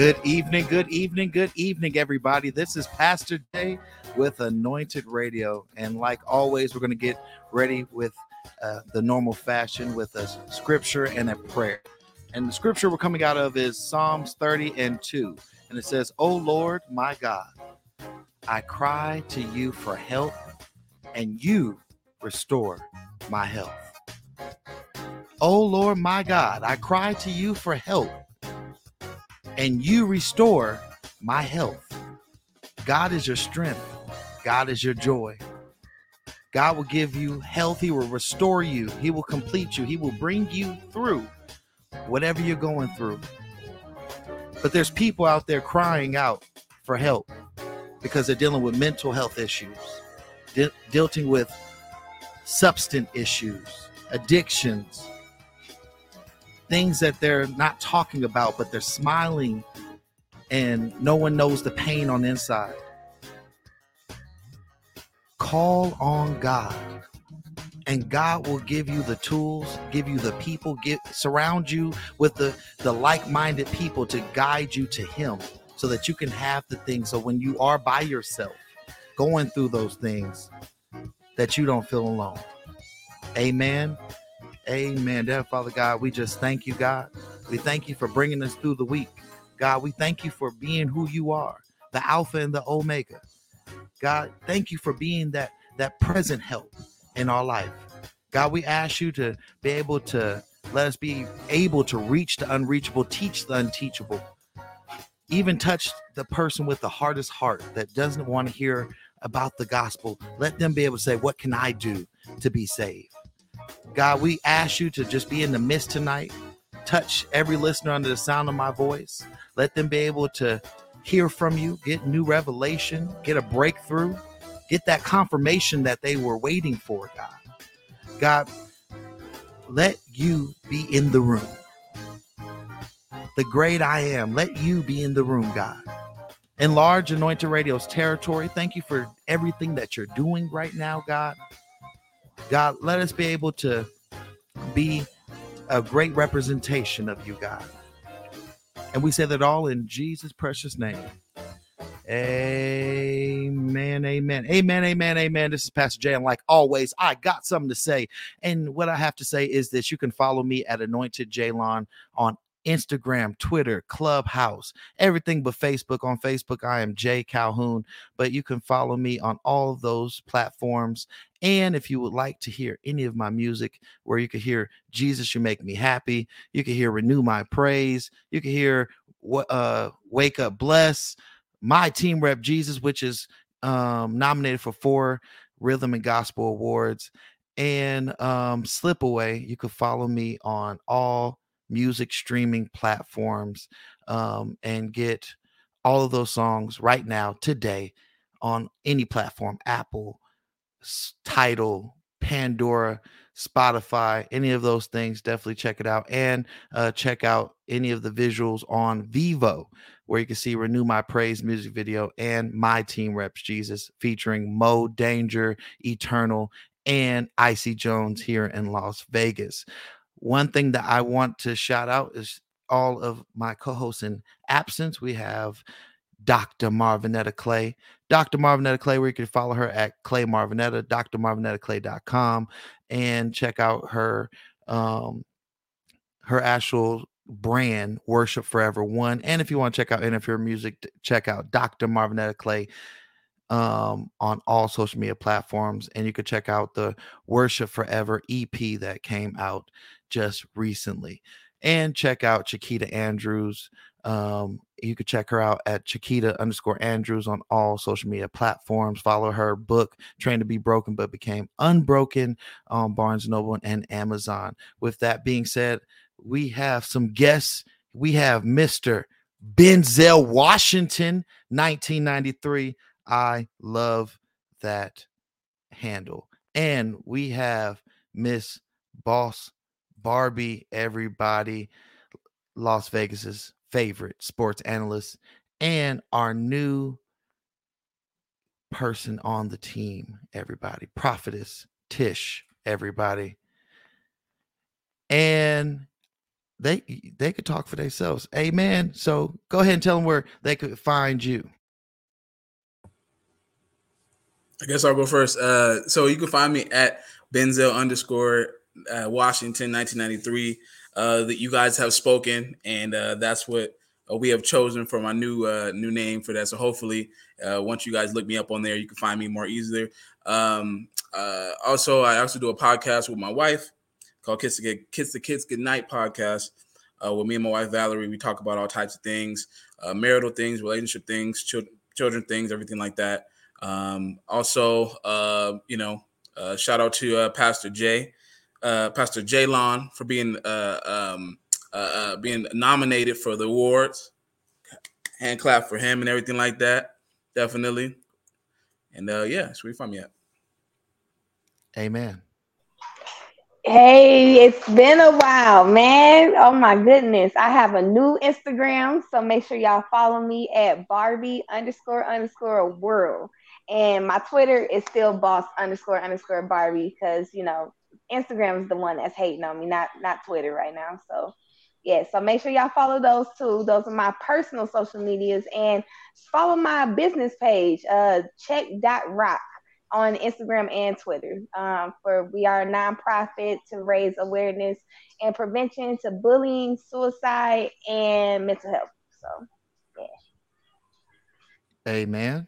Good evening, good evening, good evening, everybody. This is Pastor Jay with Anointed Radio. And like always, we're going to get ready with uh, the normal fashion with a scripture and a prayer. And the scripture we're coming out of is Psalms 30 and 2. And it says, Oh Lord, my God, I cry to you for help, and you restore my health. Oh Lord, my God, I cry to you for help and you restore my health. God is your strength, God is your joy. God will give you health, He will restore you, He will complete you, He will bring you through whatever you're going through. But there's people out there crying out for help because they're dealing with mental health issues, de- dealing with substance issues, addictions, things that they're not talking about, but they're smiling and no one knows the pain on the inside. Call on God and God will give you the tools, give you the people, get surround you with the the like-minded people to guide you to him so that you can have the things so when you are by yourself going through those things that you don't feel alone. Amen. Amen. Dear Father God, we just thank you, God. We thank you for bringing us through the week. God, we thank you for being who you are, the Alpha and the Omega. God, thank you for being that that present help in our life. God, we ask you to be able to let us be able to reach the unreachable, teach the unteachable, even touch the person with the hardest heart that doesn't want to hear about the gospel. Let them be able to say, What can I do to be saved? God, we ask you to just be in the midst tonight. Touch every listener under the sound of my voice. Let them be able to hear from you, get new revelation, get a breakthrough, get that confirmation that they were waiting for, God. God, let you be in the room. The great I am, let you be in the room, God. Enlarge Anointed Radio's territory. Thank you for everything that you're doing right now, God. God, let us be able to be a great representation of you, God. And we say that all in Jesus' precious name. Amen, amen, amen, amen, amen. This is Pastor Jay, and like always, I got something to say. And what I have to say is this: you can follow me at Anointed Jaylon on Instagram, Twitter, Clubhouse, everything but Facebook. On Facebook, I am Jay Calhoun, but you can follow me on all of those platforms. And if you would like to hear any of my music, where you can hear Jesus, you make me happy, you can hear Renew My Praise, you can hear uh, Wake Up Bless, my team rep Jesus, which is um, nominated for four Rhythm and Gospel Awards, and um, Slip Away. You can follow me on all music streaming platforms um, and get all of those songs right now today on any platform apple Tidal pandora spotify any of those things definitely check it out and uh, check out any of the visuals on Vevo where you can see renew my praise music video and my team reps jesus featuring mo danger eternal and icy jones here in las vegas one thing that I want to shout out is all of my co-hosts in absence. We have Dr. Marvinetta Clay. Dr. Marvinetta Clay, where you can follow her at Clay Marvinetta, drmarvinettaclay.com, and check out her um her actual brand, Worship Forever One. And if you want to check out her music, check out Dr. Marvinetta Clay um, on all social media platforms. And you could check out the Worship Forever EP that came out just recently. And check out Chiquita Andrews. Um, you could check her out at Chiquita underscore Andrews on all social media platforms. Follow her book, Trained to Be Broken but Became Unbroken on Barnes Noble and Amazon. With that being said, we have some guests. We have Mr. Benzel Washington, 1993. I love that handle. And we have Miss Boss Barbie, everybody, Las Vegas's favorite sports analyst, and our new person on the team, everybody, prophetess Tish, everybody. And they they could talk for themselves. Amen. So go ahead and tell them where they could find you. I guess I'll go first. Uh, so you can find me at Benzel underscore uh, Washington 1993. Uh, that you guys have spoken, and uh, that's what uh, we have chosen for my new uh, new name for that. So hopefully, uh, once you guys look me up on there, you can find me more easier. Um, uh, also, I also do a podcast with my wife called Kids to Get Kids to Kids Good Night podcast. Uh, with me and my wife Valerie, we talk about all types of things, uh, marital things, relationship things, children, children things, everything like that. Um, also, uh, you know, uh, shout out to uh, Pastor Jay, uh, Pastor Jaylon for being uh, um, uh, being nominated for the awards. Hand clap for him and everything like that. Definitely. And yeah, that's where you find me at. Amen. Hey, it's been a while, man. Oh my goodness. I have a new Instagram, so make sure y'all follow me at Barbie underscore underscore world. And my Twitter is still boss underscore underscore Barbie because you know Instagram is the one that's hating on me, not not Twitter right now. So yeah, so make sure y'all follow those two. Those are my personal social medias and follow my business page, uh check dot rock on Instagram and Twitter. Um, for we are a nonprofit to raise awareness and prevention to bullying, suicide, and mental health. So yeah. Amen.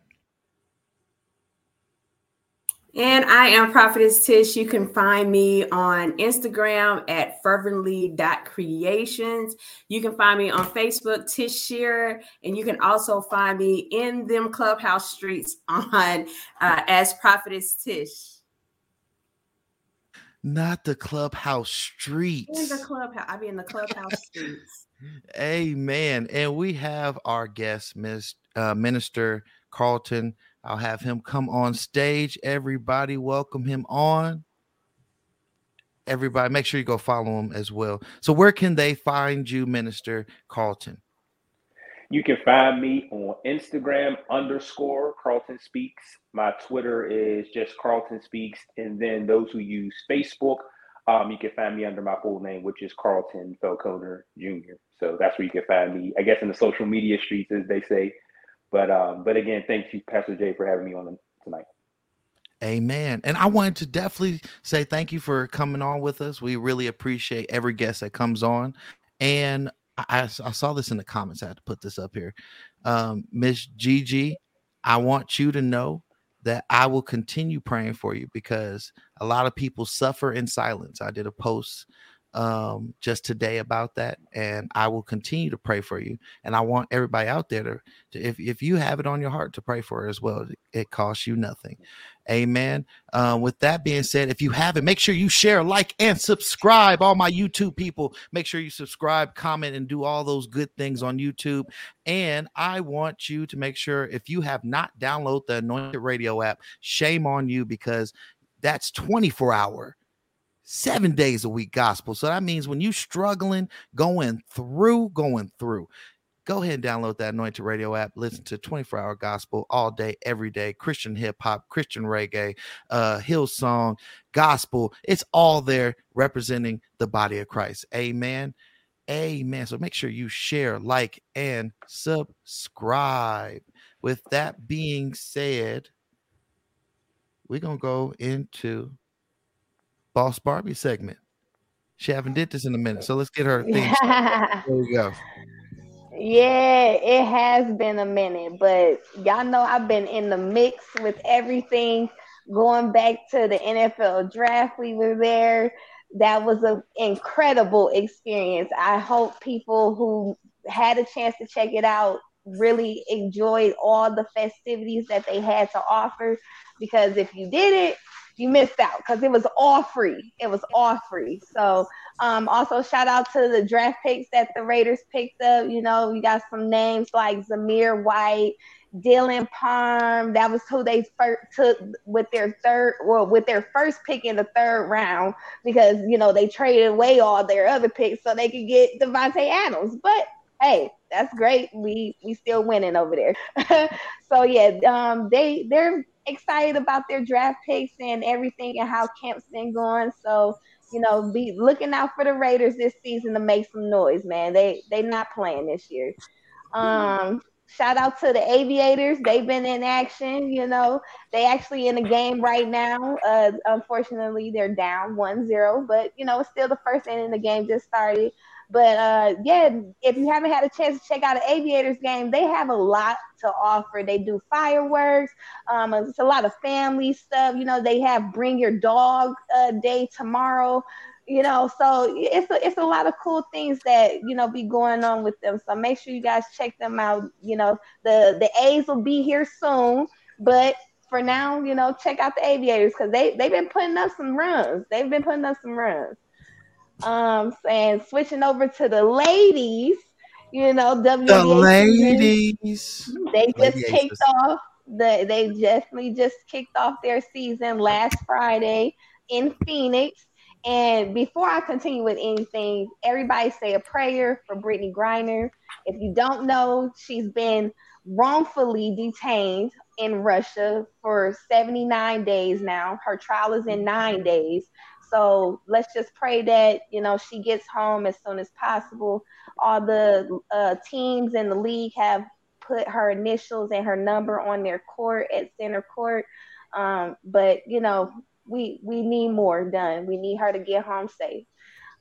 And I am Prophetess Tish. You can find me on Instagram at fervently.creations. You can find me on Facebook, Tish Shearer, and you can also find me in them clubhouse streets on uh, as Prophetess Tish. Not the clubhouse streets. In the clubhouse. I be in the clubhouse streets. Amen. And we have our guest, Miss uh, Minister Carlton I'll have him come on stage. Everybody, welcome him on. Everybody, make sure you go follow him as well. So, where can they find you, Minister Carlton? You can find me on Instagram underscore Carlton Speaks. My Twitter is just Carlton Speaks. And then those who use Facebook, um, you can find me under my full name, which is Carlton Felconer Jr. So that's where you can find me, I guess, in the social media streets, as they say. But um, but again, thank you, Pastor Jay, for having me on tonight. Amen. And I wanted to definitely say thank you for coming on with us. We really appreciate every guest that comes on. And I, I saw this in the comments. I had to put this up here. Um, Miss Gigi, I want you to know that I will continue praying for you because a lot of people suffer in silence. I did a post um, just today about that, and I will continue to pray for you. And I want everybody out there to, to if if you have it on your heart to pray for her as well, it costs you nothing. Amen. Uh, with that being said, if you haven't, make sure you share, like, and subscribe. All my YouTube people, make sure you subscribe, comment, and do all those good things on YouTube. And I want you to make sure if you have not downloaded the Anointed Radio app, shame on you because that's 24 hour seven days a week gospel. So that means when you're struggling, going through, going through, go ahead and download that anointed radio app. Listen to 24 hour gospel all day every day. Christian hip-hop christian reggae uh hillsong gospel. It's all there representing the body of christ. Amen. Amen. So make sure you share like and subscribe. With that being said we're gonna go into Boss Barbie segment. She haven't did this in a minute, so let's get her thing. there we go. Yeah, it has been a minute, but y'all know I've been in the mix with everything. Going back to the NFL draft, we were there. That was an incredible experience. I hope people who had a chance to check it out really enjoyed all the festivities that they had to offer. Because if you did it, you missed out because it was all free. It was all free. So um, also shout out to the draft picks that the Raiders picked up. You know, we got some names like Zamir White, Dylan Parham. That was who they first took with their third, well, with their first pick in the third round because you know they traded away all their other picks so they could get Davante Adams. But hey, that's great. We we still winning over there. so yeah, um, they they're excited about their draft picks and everything and how camp's been going. So you know, be looking out for the Raiders this season to make some noise, man. They they not playing this year. Um, shout out to the Aviators. They've been in action. You know, they actually in the game right now. Uh, unfortunately, they're down 1-0, but you know, it's still the first inning. The game just started. But uh, yeah, if you haven't had a chance to check out an Aviators game, they have a lot to offer. They do fireworks. Um, it's a lot of family stuff. You know, they have Bring Your Dog uh, Day tomorrow. You know, so it's a, it's a lot of cool things that you know be going on with them. So make sure you guys check them out. You know, the the A's will be here soon, but for now, you know, check out the Aviators because they they've been putting up some runs. They've been putting up some runs. Um, and switching over to the ladies, you know, WNBA the ladies. They just Lady kicked Aces. off. The, they definitely just kicked off their season last Friday in Phoenix. And before I continue with anything, everybody say a prayer for Brittney Griner. If you don't know, she's been wrongfully detained in Russia for 79 days now. Her trial is in nine days. So let's just pray that you know she gets home as soon as possible. All the uh, teams in the league have put her initials and her number on their court at center court. Um, but you know we we need more done. We need her to get home safe.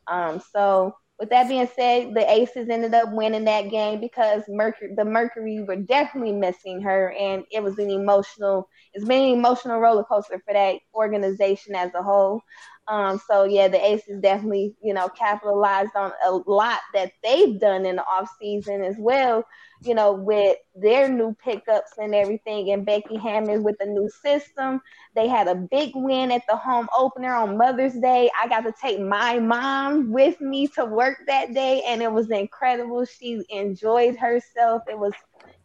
Um, so with that being said, the Aces ended up winning that game because Mercury, the Mercury were definitely missing her, and it was an emotional. It's been an emotional roller coaster for that organization as a whole. Um, so yeah, the Aces definitely, you know, capitalized on a lot that they've done in the off season as well. You know, with their new pickups and everything, and Becky Hammon with the new system. They had a big win at the home opener on Mother's Day. I got to take my mom with me to work that day, and it was incredible. She enjoyed herself. It was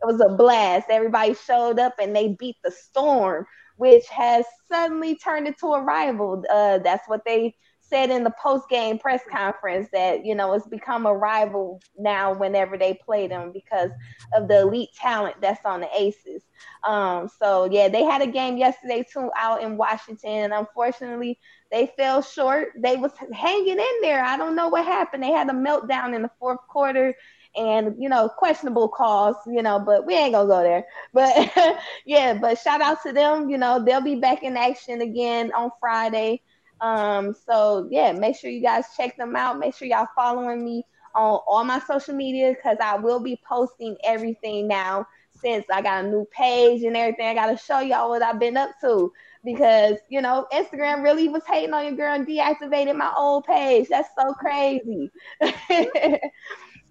it was a blast. Everybody showed up and they beat the storm, which has suddenly turned into a rival. Uh, that's what they said in the post game press conference that you know it's become a rival now whenever they play them because of the elite talent that's on the Aces. Um, so yeah, they had a game yesterday too out in Washington, and unfortunately they fell short. They was hanging in there. I don't know what happened. They had a meltdown in the fourth quarter and you know questionable calls you know but we ain't gonna go there. But yeah but shout out to them you know they'll be back in action again on friday. Um so yeah make sure you guys check them out. Make sure y'all following me on all my social media because i will be posting everything now since i got a new page and everything. I gotta show y'all what i've been up to because you know instagram really was hating on your girl and deactivated my old page. That's so crazy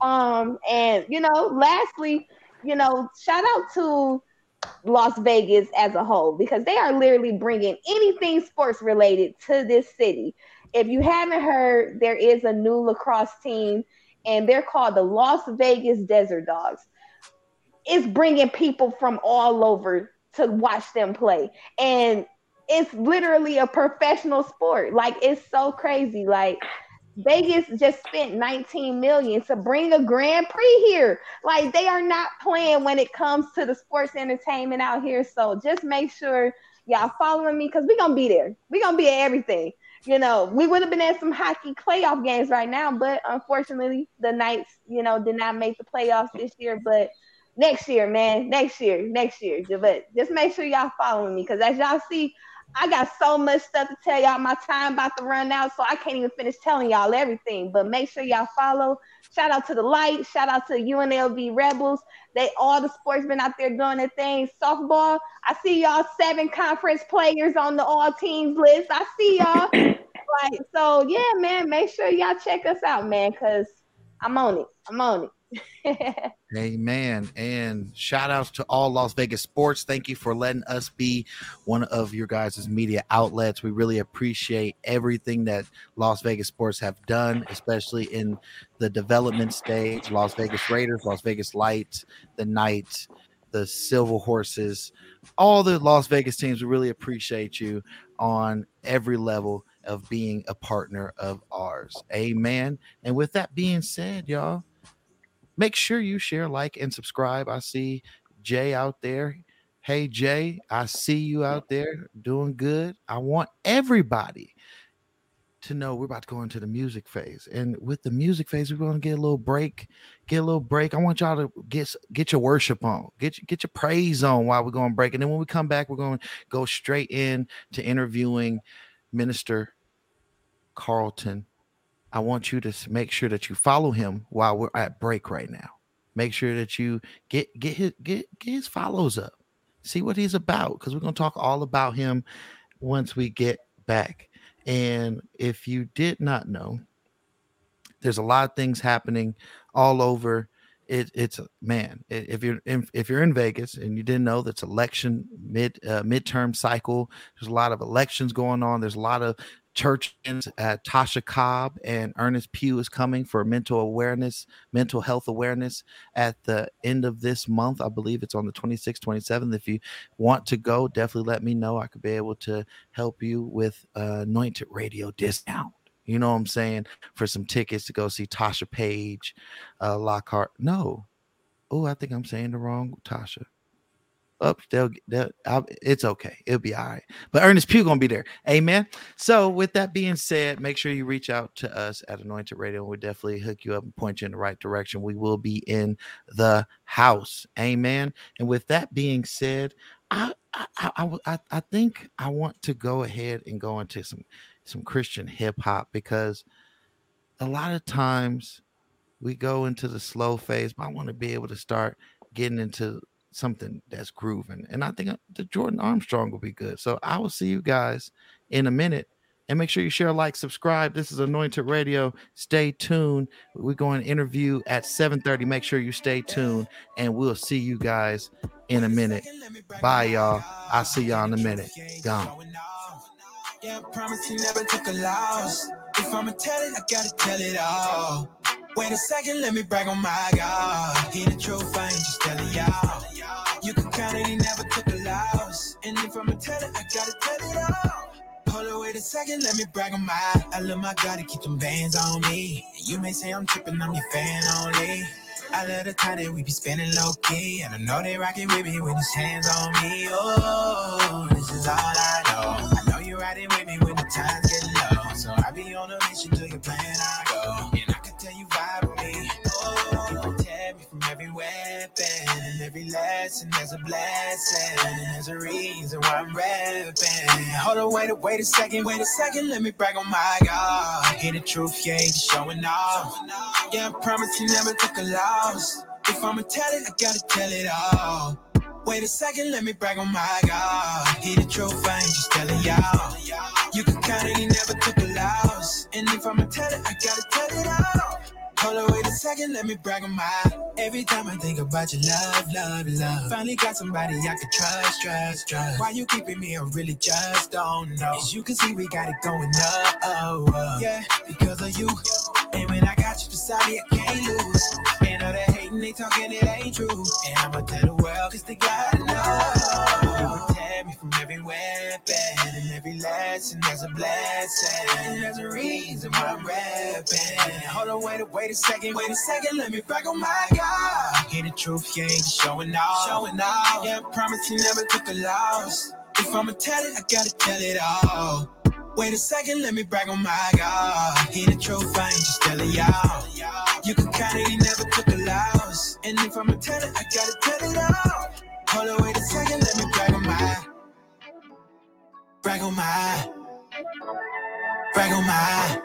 um, and you know, lastly, you know, shout out to Las Vegas as a whole because they are literally bringing anything sports related to this city. If you haven't heard, there is a new lacrosse team, and they're called the Las Vegas Desert Dogs. It's bringing people from all over to watch them play, and it's literally a professional sport. Like it's so crazy. Like Vegas just spent 19 million to bring a Grand Prix here. Like they are not playing when it comes to the sports entertainment out here. So just make sure y'all following me because we're gonna be there. We're gonna be at everything. You know, we would have been at some hockey playoff games right now, but unfortunately the Knights, you know, did not make the playoffs this year. But next year, man, next year, next year. But just make sure y'all following me because as y'all see, I got so much stuff to tell y'all. My time about to run out, so I can't even finish telling y'all everything. But make sure y'all follow. Shout out to the light. Shout out to UNLV Rebels. They all the sportsmen out there doing their thing. Softball. I see y'all seven conference players on the all teams list. I see y'all. like so, yeah, man. Make sure y'all check us out, man, because I'm on it. I'm on it. Amen. And shout outs to all Las Vegas sports. Thank you for letting us be one of your guys' media outlets. We really appreciate everything that Las Vegas sports have done, especially in the development stage. Las Vegas Raiders, Las Vegas Lights, the Knights, the Silver Horses, all the Las Vegas teams. We really appreciate you on every level of being a partner of ours. Amen. And with that being said, y'all make sure you share, like, and subscribe. I see Jay out there. Hey, Jay, I see you out there doing good. I want everybody to know we're about to go into the music phase. And with the music phase, we're going to get a little break, get a little break. I want y'all to get get your worship on, get get your praise on while we're going to break. And then when we come back, we're going to go straight in to interviewing Minister Carlton. I want you to make sure that you follow him while we're at break right now. Make sure that you get get his get, get his follows up. See what he's about because we're going to talk all about him once we get back. And if you did not know, there's a lot of things happening all over. It, it's a man. If you're in, if you're in Vegas and you didn't know that's election mid uh, midterm cycle, there's a lot of elections going on. There's a lot of church uh, Tasha Cobb and Ernest Pugh is coming for mental awareness, mental health awareness at the end of this month. I believe it's on the 26th, 27th. If you want to go, definitely let me know. I could be able to help you with uh, anointed radio discount. You know what I'm saying? For some tickets to go see Tasha Page, uh, Lockhart. No. Oh, I think I'm saying the wrong Tasha up. They'll, they'll I'll, it's okay. It'll be all right. But Ernest Pugh gonna be there. Amen. So with that being said, make sure you reach out to us at Anointed Radio. And we'll definitely hook you up and point you in the right direction. We will be in the house. Amen. And with that being said, I I I, I think I want to go ahead and go into some some Christian hip hop because a lot of times we go into the slow phase, but I want to be able to start getting into something that's grooving. And I think uh, the Jordan Armstrong will be good. So I will see you guys in a minute. And make sure you share, like, subscribe. This is Anointed Radio. Stay tuned. We're going to interview at 7:30. Make sure you stay tuned, and we'll see you guys in a minute. Bye, y'all. I'll see y'all in a minute. Gone. Yeah, promise you never took a loss. If I'ma tell it, I gotta tell it all. Wait a second, let me brag on my God. He the truth, I ain't just telling y'all. You can count it, he never took a loss. And if I'ma tell it, I gotta tell it all. Hold on, wait a second, let me brag on my. I love my God to keep them bands on me. And you may say I'm tripping, I'm your fan only. I love the time that we be spending low key. And I know they rockin' with me with his hands on me. Oh, this is all I know. I know you're riding with me when the times every lesson there's a blessing. There's a reason why I'm rapping. Hold on, wait a, wait a second, wait a second. Let me brag on my God. Hear the truth, yeah, just showing off. Yeah, I promise you never took a loss. If I'ma tell it, I gotta tell it all. Wait a second, let me brag on my God. Hear the truth, I ain't just telling y'all. You can count it, he never took a loss. And if I'ma tell it, I gotta tell it all. Hold on, wait a second, let me brag on my. Every time I think about your love, love, love. Finally got somebody I can trust, trust, trust. Why you keeping me? I really just don't know. As you can see, we got it going up, oh, yeah, because of you. And when I got you beside me, I can't lose. And all that hating, they talking, it ain't true. And I'ma tell the world, cause they gotta know. Lesson, a blessing. There's a reason why I'm rapping. Hold on, wait a, wait a second, wait a second, let me brag on my God. Hear the truth, yeah, just showing off. Showing off. Yeah, I promise you never took a loss. If I'ma tell it, I gotta tell it all. Wait a second, let me brag on my God. Hear the truth, I ain't just telling y'all. You can count it, he never took a loss. And if I'ma tell it, I gotta tell it all. Hold on, wait a second, let me brag. Brag on my. Brag on my.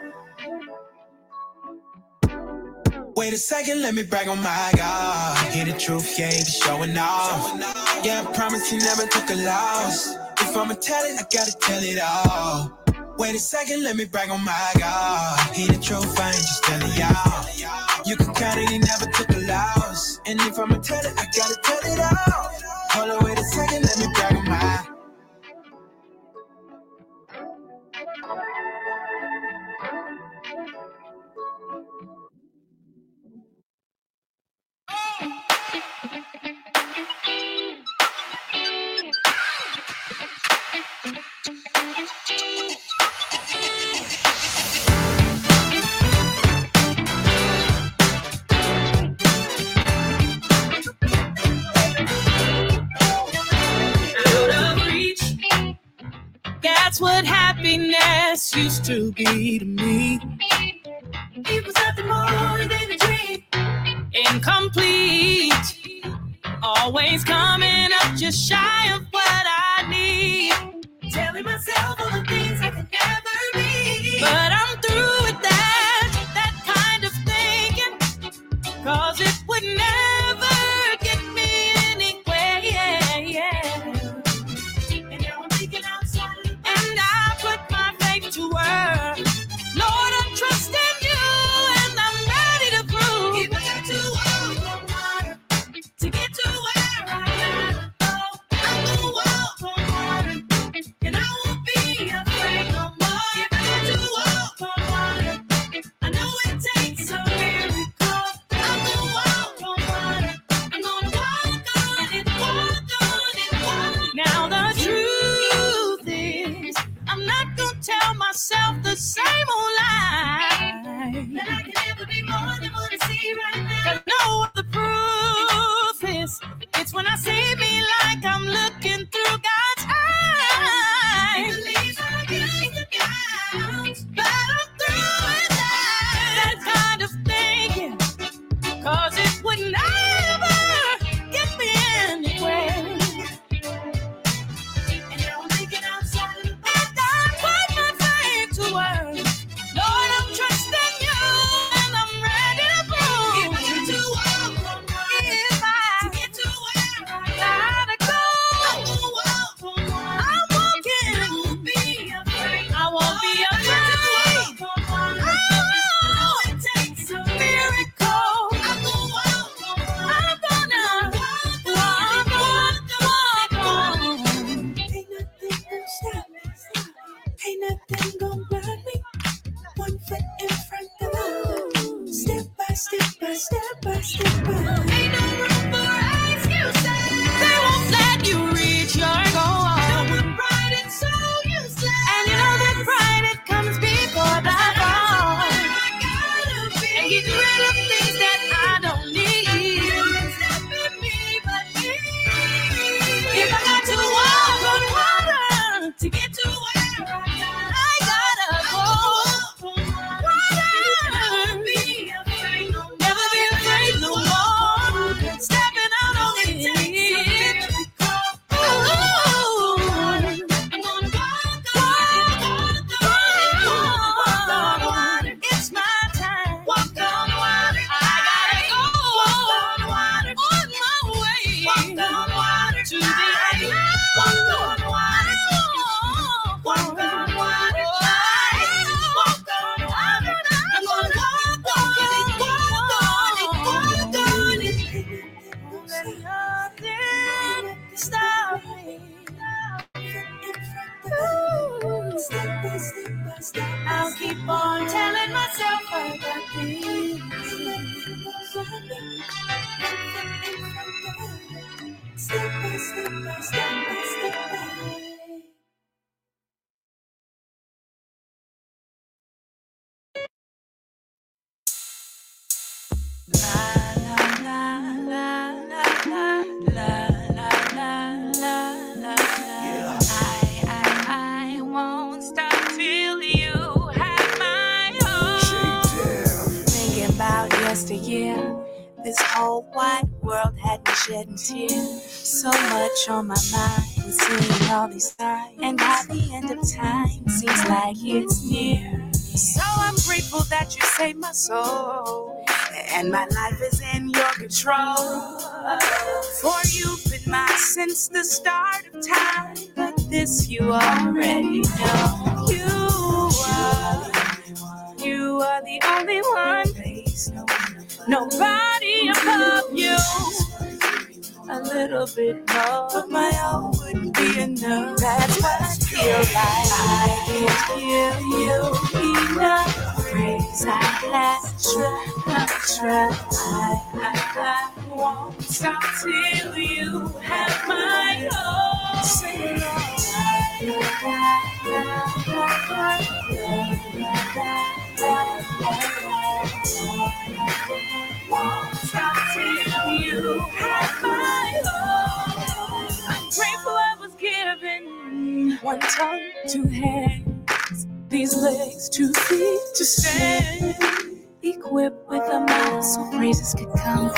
Wait a second, let me brag on my God. Hear the truth, yeah, be showing off. Yeah, I promise he never took a loss. If I'ma tell it, I gotta tell it all. Wait a second, let me brag on my God. Hear the truth, I ain't just telling y'all. You can count it, he never took a loss. And if I'ma tell it, I gotta tell it all. Hold on, wait a second, let me brag on my. Bye. used to be to me. It was nothing more than a dream, incomplete. Always coming up just shy of what I need. Telling myself all the things I can never be, but I'm and tears. So much on my mind, and seeing all these signs. And by the end of time, seems like it's near. So I'm grateful that you saved my soul. And my life is in your control. For you've been mine since the start of time. But this you already know. You are, you are the only one. Nobody above you a little bit more, but my all wouldn't be enough. That's what I feel like. I can't give you enough praise. I had tried, I tried, I, I, I won't stop till you have my all. Sing along. La, la, la, la, la, la, la, la. I'm grateful I was given one tongue, two hands, these legs, two feet to stand. Equipped with a mouth so praises could come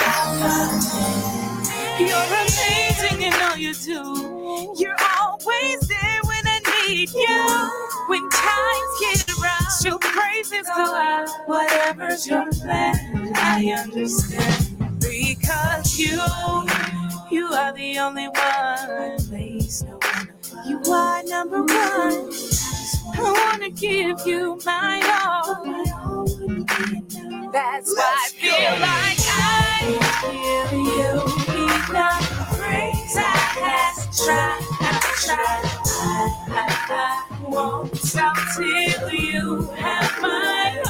You're amazing in all you do. You're always there when I need you. When times get rough, still praises go out. Whatever's your plan, I understand. Because you, you are the only one. You are number one. I wanna give you my all. That's why I feel like I give you enough praise. I have tried, I've tried. I, I, I won't stop till you have my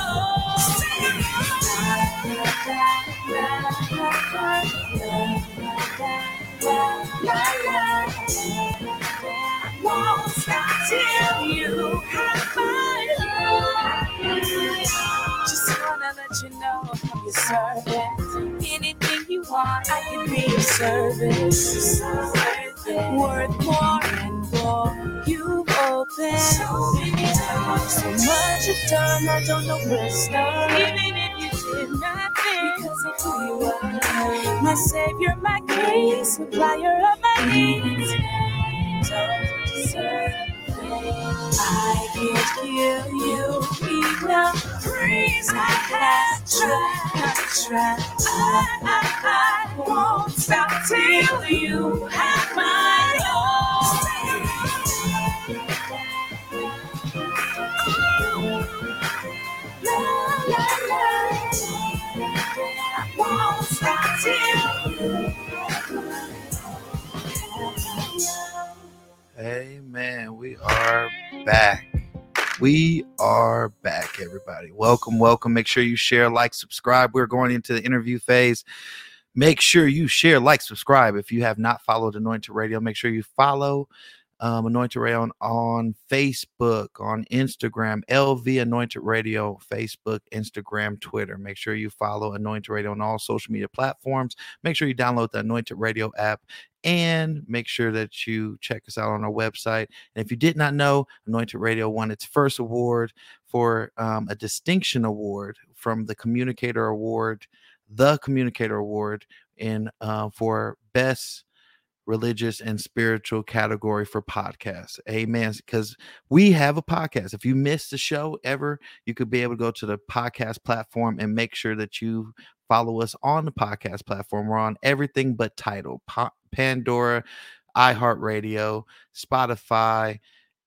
I won't stop till you have my Just wanna let you know I'm your servant. Anything you want, I can be your service. Worth more and more. You've opened so many doors. So much I've done, I don't know where to start. Even if you did nothing, because of who you are. My savior, my king, supplier of my needs. Don't deserve I can't give you enough praise. I have tried, tried. I, I, I won't stop till you have my all. La, la, la. I won't stop till Amen. We are back. We are back, everybody. Welcome, welcome. Make sure you share, like, subscribe. We're going into the interview phase. Make sure you share, like, subscribe. If you have not followed Anointed Radio, make sure you follow um, Anointed Radio on, on Facebook, on Instagram, LV Anointed Radio, Facebook, Instagram, Twitter. Make sure you follow Anointed Radio on all social media platforms. Make sure you download the Anointed Radio app and make sure that you check us out on our website. And if you did not know, Anointed Radio won its first award for um, a distinction award from the Communicator Award, the Communicator Award, in uh, for best religious and spiritual category for podcasts. Amen. Because we have a podcast. If you missed the show ever, you could be able to go to the podcast platform and make sure that you follow us on the podcast platform. We're on everything but Tidal Pa- Pandora, iHeartRadio, Spotify,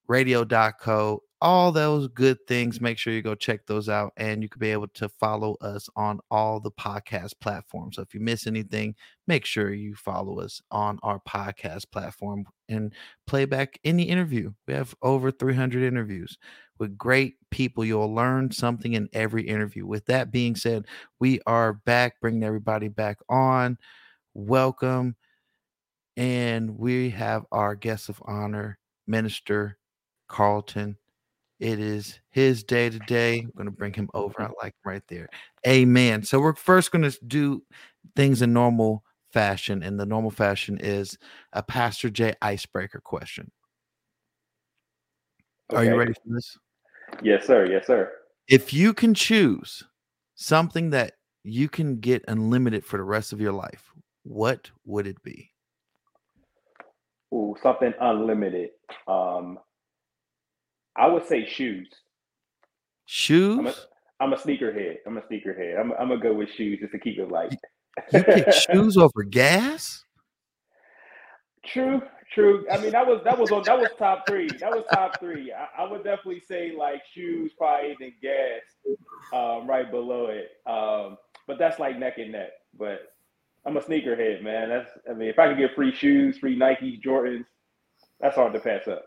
radio.co, all those good things. Make sure you go check those out and you could be able to follow us on all the podcast platforms. So if you miss anything, make sure you follow us on our podcast platform and play back any interview. We have over 300 interviews with great people. You'll learn something in every interview. With that being said, we are back, bringing everybody back on. Welcome. And we have our guest of honor, Minister Carlton. It is his day today. I'm going to bring him over. I like right there. Amen. So we're first going to do things in normal fashion, and the normal fashion is a Pastor Jay icebreaker question. Are you ready for this? Yes, sir. Yes, sir. If you can choose something that you can get unlimited for the rest of your life, what would it be? Ooh, something unlimited. Um, I would say shoes. Shoes? I'm a, I'm a sneakerhead. I'm a sneakerhead. I'm, I'm gonna go with shoes just to keep it light. You pick shoes over gas? True, true. I mean, that was that was on that was top three. That was top three. I, I would definitely say like shoes, probably then gas, um, right below it. Um, but that's like neck and neck. But I'm a sneakerhead, man. That's I mean, if I could get free shoes, free Nike Jordans, that's hard to pass up.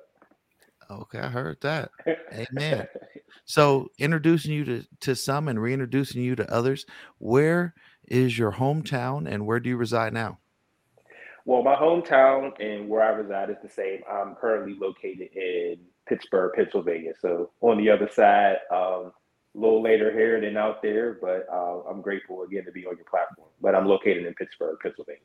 Okay, I heard that. Amen. So introducing you to, to some and reintroducing you to others, where is your hometown and where do you reside now? Well, my hometown and where I reside is the same. I'm currently located in Pittsburgh, Pennsylvania. So on the other side, um, a little later here than out there, but uh, I'm grateful again to be on your platform. But I'm located in Pittsburgh, Pennsylvania.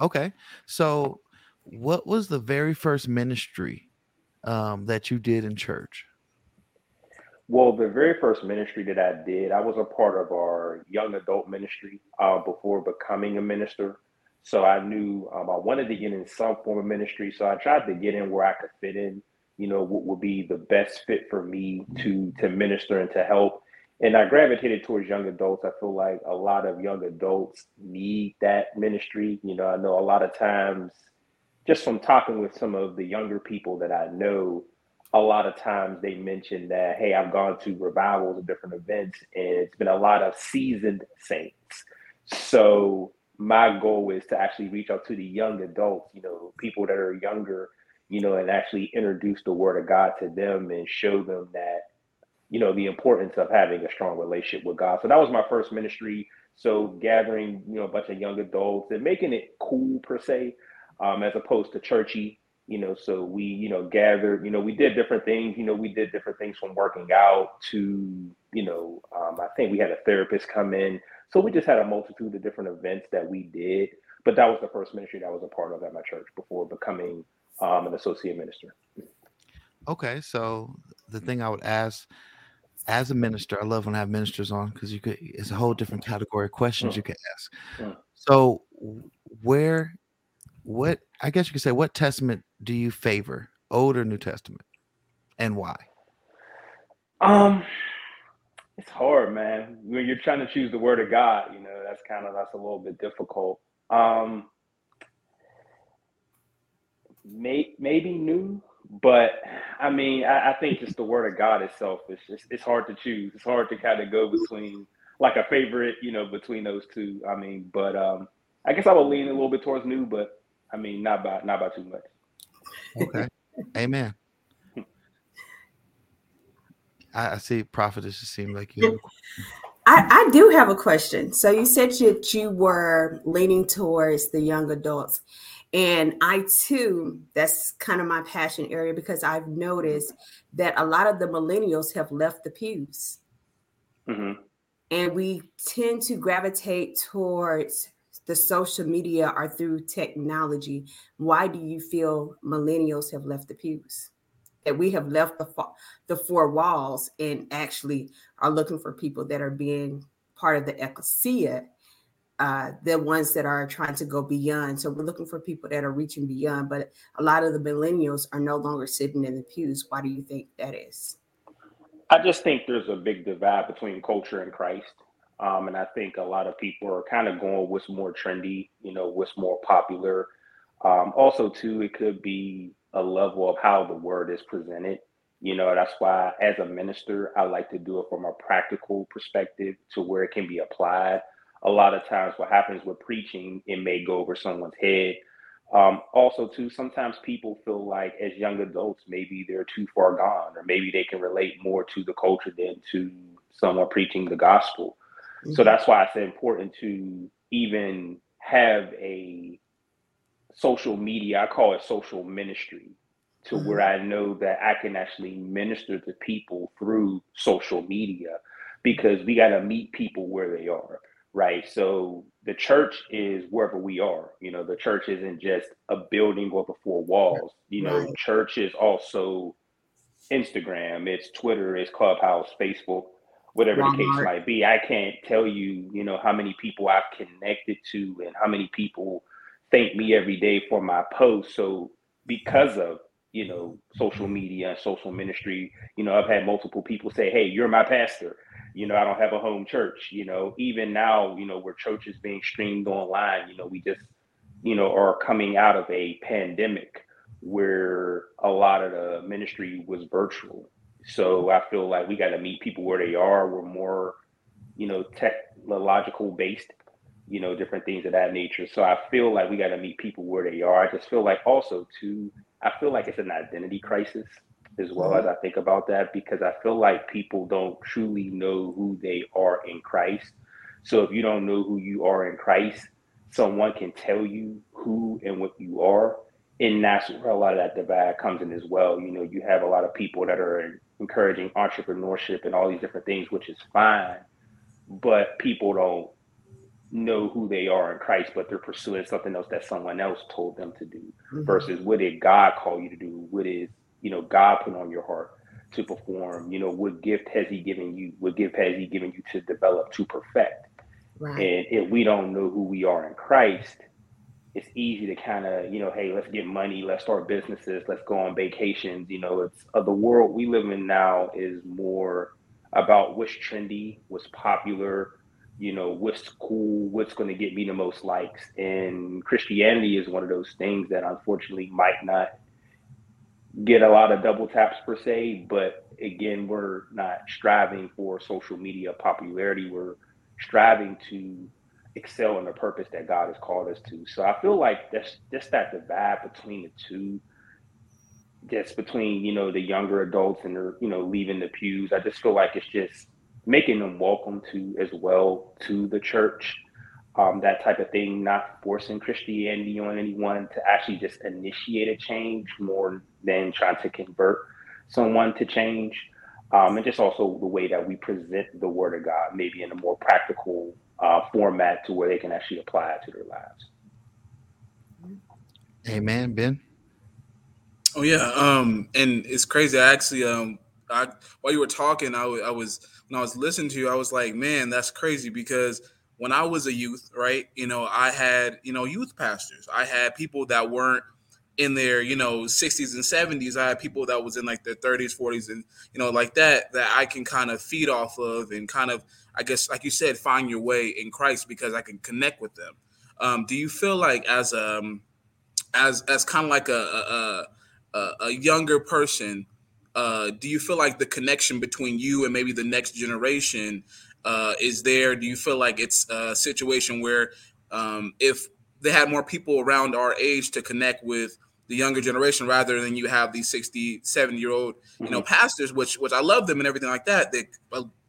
Okay. So what was the very first ministry um, that you did in church? Well, the very first ministry that I did, I was a part of our young adult ministry uh, before becoming a minister. So I knew um, I wanted to get in some form of ministry. So I tried to get in where I could fit in. You know, what would be the best fit for me to to minister and to help. And I gravitated towards young adults. I feel like a lot of young adults need that ministry. You know, I know a lot of times, just from talking with some of the younger people that I know, a lot of times they mention that, hey, I've gone to revivals and different events, and it's been a lot of seasoned saints. So my goal is to actually reach out to the young adults, you know, people that are younger, you know, and actually introduce the word of God to them and show them that, you know, the importance of having a strong relationship with God. So that was my first ministry. So gathering, you know, a bunch of young adults and making it cool per se, um, as opposed to churchy, you know. So we, you know, gathered, you know, we did different things. You know, we did different things from working out to, you know, um, I think we had a therapist come in so we just had a multitude of different events that we did. But that was the first ministry that I was a part of at my church before becoming um, an associate minister. Okay, so the thing I would ask as a minister, I love when I have ministers on because you could it's a whole different category of questions Mm. you could ask. Mm. So where what I guess you could say what testament do you favor, Old or New Testament? And why? Um, it's hard, man. When you're trying to choose the word of God, you know, that's kind of that's a little bit difficult. Um, may, maybe new, but I mean, I, I think just the word of God itself is just it's hard to choose. It's hard to kind of go between like a favorite, you know, between those two. I mean, but um, I guess I would lean a little bit towards new, but I mean, not by not by too much. Okay. Amen. I, I see prophetess just seemed like you I, a I, I do have a question. So you said that you were leaning towards the young adults. And I too, that's kind of my passion area because I've noticed that a lot of the millennials have left the pews. hmm And we tend to gravitate towards the social media or through technology. Why do you feel millennials have left the pews? That we have left the, the four walls and actually are looking for people that are being part of the ecclesia, uh, the ones that are trying to go beyond. So we're looking for people that are reaching beyond, but a lot of the millennials are no longer sitting in the pews. Why do you think that is? I just think there's a big divide between culture and Christ. Um, and I think a lot of people are kind of going what's more trendy, you know, what's more popular. Um, also, too, it could be a level of how the word is presented. You know, that's why as a minister, I like to do it from a practical perspective to where it can be applied. A lot of times, what happens with preaching, it may go over someone's head. Um, also, too, sometimes people feel like as young adults, maybe they're too far gone, or maybe they can relate more to the culture than to someone preaching the gospel. So that's why it's important to even have a social media, I call it social ministry, to Mhm. where I know that I can actually minister to people through social media because we got to meet people where they are, right? So the church is wherever we are. You know, the church isn't just a building or the four walls. You know, Right. church is also Instagram, it's Twitter, it's Clubhouse, Facebook, whatever the case might be. I can't tell you, you know, how many people I've connected to and how many people thank me every day for my post. So because of you know social media and social ministry, you know, I've had multiple people say, "Hey, you're my pastor." You know, I don't have a home church. You know, even now, you know, where church is being streamed online, you know, we just, you know, are coming out of a pandemic where a lot of the ministry was virtual. So I feel like we got to meet people where they are. We're more, you know, technological based, you know, different things of that nature. So I feel like we got to meet people where they are. I just feel like also too, I feel like it's an identity crisis as well as mm-hmm. I think about that because I feel like people don't truly know who they are in Christ. So if you don't know who you are in Christ, someone can tell you who and what you are. And that's where a lot of that divide comes in as well. You know, you have a lot of people that are encouraging entrepreneurship and all these different things, which is fine, but people don't know who they are in Christ, but they're pursuing something else that someone else told them to do Mhm. versus what did God call you to do? What is you know God put on your heart to perform. You know, what gift has He given you? What gift has He given you to develop to perfect? Right. And if we don't know who we are in Christ, it's easy to kind of, you know, hey, let's get money, let's start businesses, let's go on vacations. You know, it's uh, the world we live in now is more about what's trendy, what's popular, you know, what's cool, what's going to get me the most likes. And Christianity is one of those things that unfortunately might not get a lot of double taps per se, but again, we're not striving for social media popularity. We're striving to excel in the purpose that God has called us to. So I feel like that's just that divide between the two, just between you know the younger adults and they're you know leaving the pews. I just feel like it's just making them welcome to as well to the church. Um, that type of thing, not forcing Christianity on anyone to actually just initiate a change more than trying to convert someone to change. Um, and just also the way that we present the word of God, maybe in a more practical uh, format to where they can actually apply it to their lives. Amen, Ben. Oh yeah, um, and it's crazy. I actually, um, I while you were talking, I, w- I was when I was listening to you, I was like, man, that's crazy because when I was a youth, right, you know, I had you know youth pastors. I had people that weren't in their you know 60s and 70s. I had people that was in like their 30s, 40s, and you know like that that I can kind of feed off of and kind of I guess like you said, find your way in Christ because I can connect with them. Um, do you feel like as um as as kind of like a a, a, a younger person, uh, do you feel like the connection between you and maybe the next generation uh, is there? Do you feel like it's a situation where um, if they had more people around our age to connect with the younger generation rather than you have these 60 70 year old you know pastors which which i love them and everything like that they,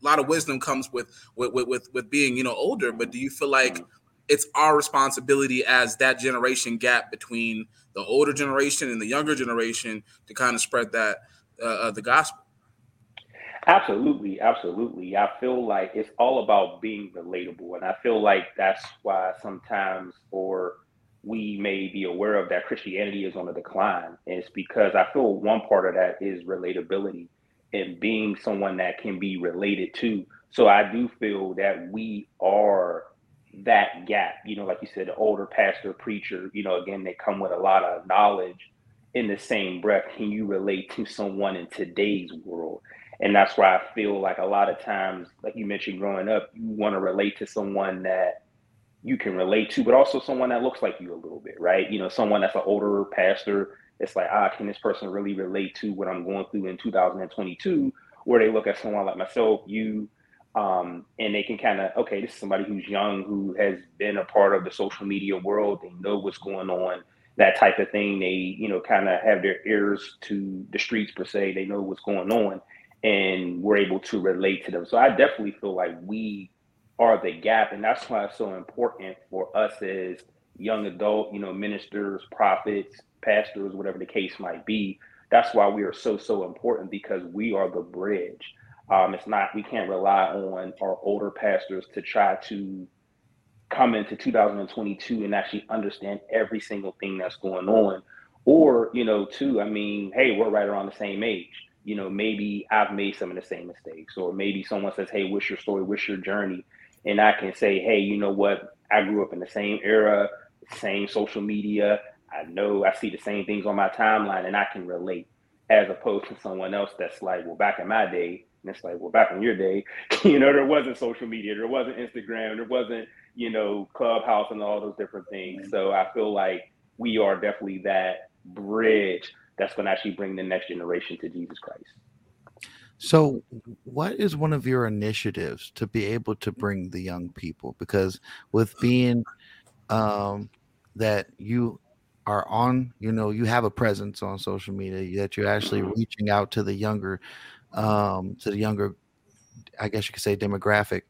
a lot of wisdom comes with with with with being you know older but do you feel like it's our responsibility as that generation gap between the older generation and the younger generation to kind of spread that uh, uh, the gospel Absolutely, absolutely. I feel like it's all about being relatable, and I feel like that's why sometimes, or we may be aware of that Christianity is on a decline. And it's because I feel one part of that is relatability and being someone that can be related to. So I do feel that we are that gap. You know, like you said, the older pastor, preacher. You know, again, they come with a lot of knowledge. In the same breath, can you relate to someone in today's world? and that's why I feel like a lot of times, like you mentioned growing up, you want to relate to someone that you can relate to, but also someone that looks like you a little bit, right? You know, someone that's an older pastor. It's like, ah, can this person really relate to what I'm going through in 2022? Where they look at someone like myself, you, um, and they can kind of, okay, this is somebody who's young, who has been a part of the social media world. They know what's going on, that type of thing. They, you know, kind of have their ears to the streets per se. They know what's going on and we're able to relate to them. So I definitely feel like we are the gap, and that's why it's so important for us as young adult, you know, ministers, prophets, pastors, whatever the case might be. That's why we are so so important because we are the bridge. Um, it's not we can't rely on our older pastors to try to come into 2022 and actually understand every single thing that's going on. Or, you know, too, I mean, hey, we're right around the same age you know, maybe I've made some of the same mistakes, or maybe someone says, Hey, what's your story? What's your journey? And I can say, Hey, you know what? I grew up in the same era, same social media. I know I see the same things on my timeline and I can relate as opposed to someone else that's like, well, back in my day, and it's like, well, back in your day, you know, there wasn't social media, there wasn't Instagram, there wasn't, you know, Clubhouse and all those different things. So I feel like we are definitely that bridge that's going to actually bring the next generation to Jesus Christ. So, what is one of your initiatives to be able to bring the young people? Because with being um, that you are on, you know, you have a presence on social media, that you're actually reaching out to the younger, um, to the younger, I guess you could say demographic.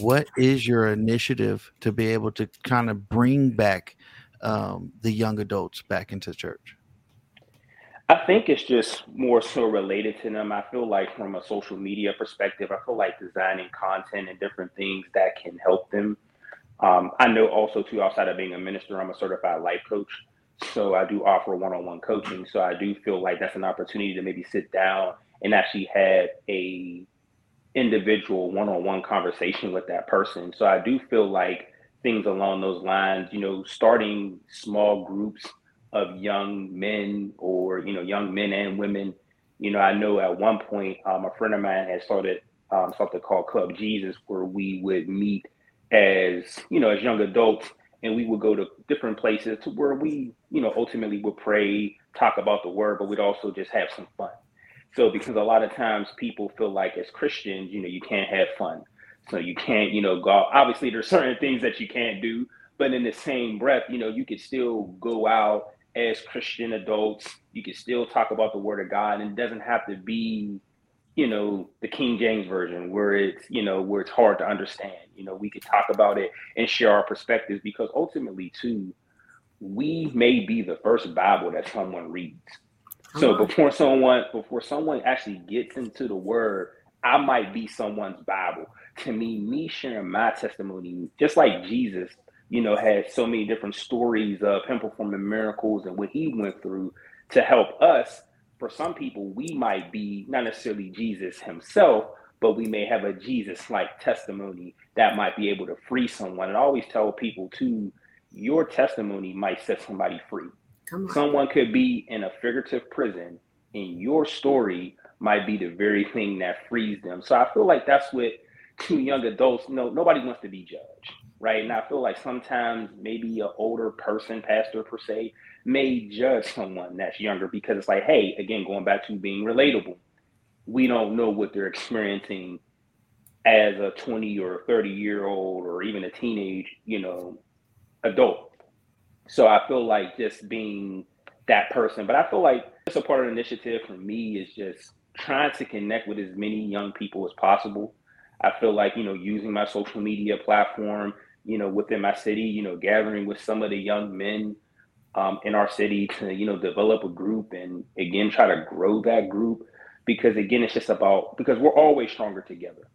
What is your initiative to be able to kind of bring back um, the young adults back into church? I think it's just more so related to them. I feel like from a social media perspective, I feel like designing content and different things that can help them. Um, I know also too, outside of being a minister, I'm a certified life coach. So I do offer one-on-one coaching. So I do feel like that's an opportunity to maybe sit down and actually have a individual one-on-one conversation with that person. So I do feel like things along those lines, you know, starting small groups of young men or you know young men and women. You know, I know at one point um, a friend of mine had started um, something called Club Jesus, where we would meet as you know as young adults, and we would go to different places to where we you know ultimately would pray, talk about the word, but we'd also just have some fun. So because a lot of times people feel like as Christians, you know, you can't have fun. So you can't, you know, go obviously there's certain things that you can't do, but in the same breath, you know, you could still go out as Christian adults. You can still talk about the word of God and it doesn't have to be, you know, the King James version where it's, you know, where it's hard to understand. You know, we could talk about it and share our perspectives because ultimately too, we may be the first Bible that someone reads. So before someone before someone actually gets into the word, I might be someone's Bible. To me, me sharing my testimony, just like Jesus, you know, had so many different stories of him performing miracles and what he went through to help us. For some people, we might be not necessarily Jesus himself, but we may have a Jesus like testimony that might be able to free someone. And I always tell people too, your testimony might set somebody free. Someone could be in a figurative prison, and your story might be the very thing that frees them. So I feel like that's what two young adults know. Nobody wants to be judged right? And I feel like sometimes maybe an older person, pastor per se, may judge someone that's younger because it's like, hey, again, going back to being relatable, we don't know what they're experiencing as a 20 or 30 year old or even a teenage, you know, adult. So I feel like just being that person, but I feel like it's a part of the initiative for me is just trying to connect with as many young people as possible. I feel like, you know, using my social media platform, you know, within my city, you know, gathering with some of the young men um, in our city to, you know, develop a group and again, try to grow that group because again, it's just about, because we're always stronger together.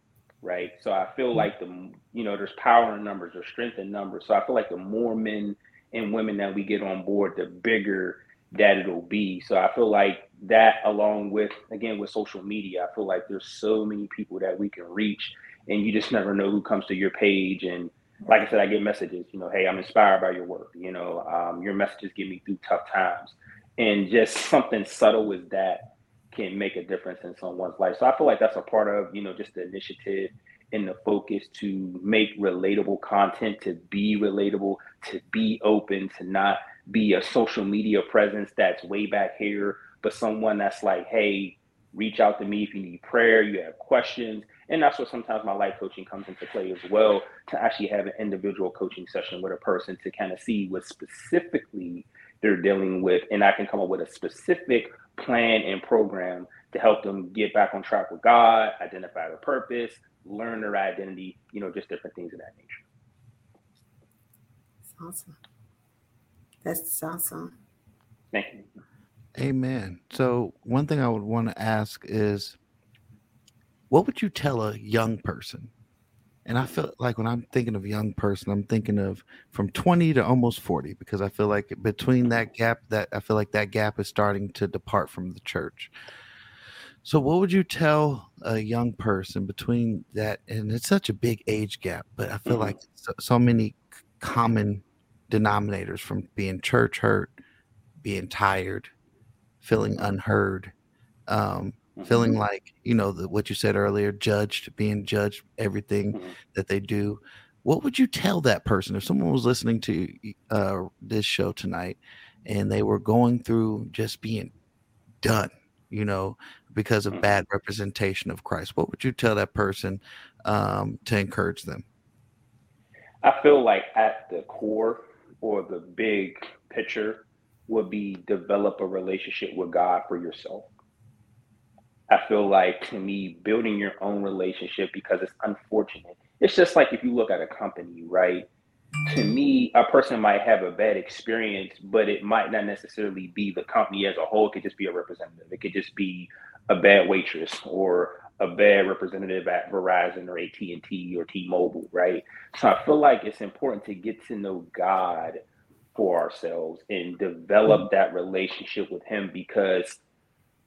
Right. So I feel mm-hmm. like the, you know, there's power in numbers, there's strength in numbers. So I feel like the more men and women that we get on board, the bigger that it'll be. So I feel like that along with, again, with social media, I feel like there's so many people that we can reach and you just never know who comes to your page and, like I said, I get messages, you know, hey, I'm inspired by your work. You know, um, your messages get me through tough times. And just something subtle as that can make a difference in someone's life. So I feel like that's a part of, you know, just the initiative and the focus to make relatable content, to be relatable, to be open, to not be a social media presence that's way back here, but someone that's like, hey, reach out to me if you need prayer, you have questions. And that's what sometimes my life coaching comes into play as well to actually have an individual coaching session with a person to kind of see what specifically they're dealing with. And I can come up with a specific plan and program to help them get back on track with God, identify their purpose, learn their identity, you know, just different things of that nature. That's awesome. That's awesome. Thank you. Amen. So, one thing I would want to ask is what would you tell a young person? And I feel like when I'm thinking of a young person, I'm thinking of from 20 to almost 40 because I feel like between that gap that I feel like that gap is starting to depart from the church. So what would you tell a young person between that and it's such a big age gap, but I feel mm-hmm. like so, so many common denominators from being church hurt, being tired, feeling unheard, um, mm-hmm. feeling like you know the, what you said earlier judged being judged everything mm-hmm. that they do what would you tell that person if someone was listening to uh, this show tonight and they were going through just being done you know because of mm-hmm. bad representation of christ what would you tell that person um, to encourage them i feel like at the core or the big picture would be develop a relationship with god for yourself I feel like to me, building your own relationship because it's unfortunate. It's just like if you look at a company, right? To me, a person might have a bad experience, but it might not necessarily be the company as a whole. It could just be a representative. It could just be a bad waitress or a bad representative at Verizon or AT and T or T-Mobile, right? So I feel like it's important to get to know God for ourselves and develop mm-hmm. that relationship with him because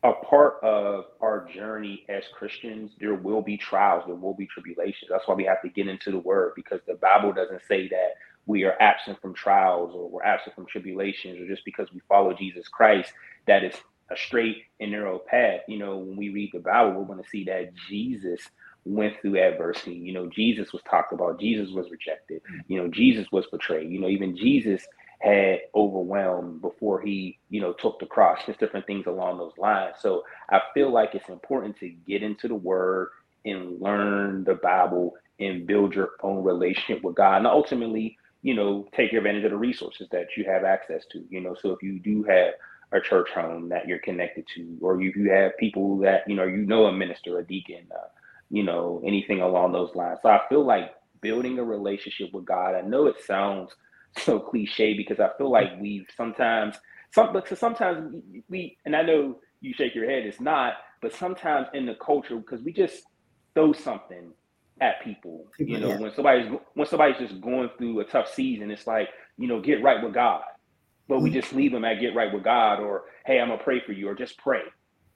a part of our journey as Christians, there will be trials, there will be tribulations. That's why we have to get into the word because the Bible doesn't say that we are absent from trials or we're absent from tribulations or just because we follow Jesus Christ, that is a straight and narrow path. You know, when we read the Bible, we're going to see that Jesus went through adversity. You know, Jesus was talked about, Jesus was rejected, hmm. you know, Jesus was betrayed, you know, even Jesus had overwhelmed before he, you know, took the cross, just different things along those lines. So I feel like it's important to get into the word and learn the Bible and build your own relationship with God. And ultimately, you know, take advantage of the resources that you have access to. You know, so if you do have a church home that you're connected to, or if you have people that, you know, you know, a minister, a deacon, uh, you know, anything along those lines. So I feel like building a relationship with God, I know it sounds so cliche because I feel like we've sometimes some but sometimes we, we and I know you shake your head it's not but sometimes in the culture because we just throw something at people, people you know yeah. when somebody's when somebody's just going through a tough season it's like you know get right with God but we mm-hmm. just leave them at get right with God or hey I'm gonna pray for you or just pray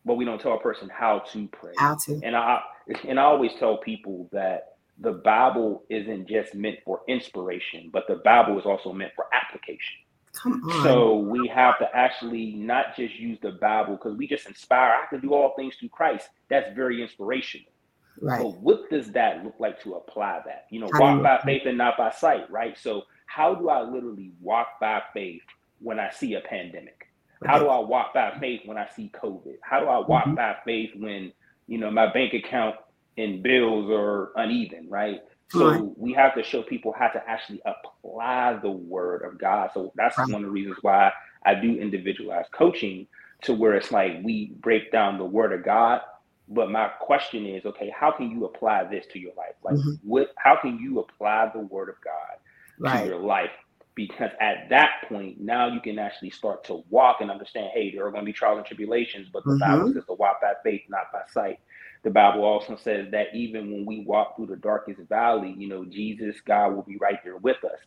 but we don't tell a person how to pray how to and I and I always tell people that the Bible isn't just meant for inspiration, but the Bible is also meant for application. Come on. So we have to actually not just use the Bible because we just inspire. I can do all things through Christ. That's very inspirational. Right. But what does that look like to apply that? You know, walk by faith and not by sight, right? So how do I literally walk by faith when I see a pandemic? How do I walk by faith when I see COVID? How do I walk mm-hmm. by faith when, you know, my bank account and bills are uneven, right? So we have to show people how to actually apply the word of God. So that's right. one of the reasons why I do individualized coaching to where it's like we break down the word of God. But my question is, okay, how can you apply this to your life? Like mm-hmm. what how can you apply the word of God right. to your life? Because at that point, now you can actually start to walk and understand, hey, there are going to be trials and tribulations, but the mm-hmm. Bible says to walk by faith, not by sight the Bible also says that even when we walk through the darkest valley, you know, Jesus, God will be right there with us.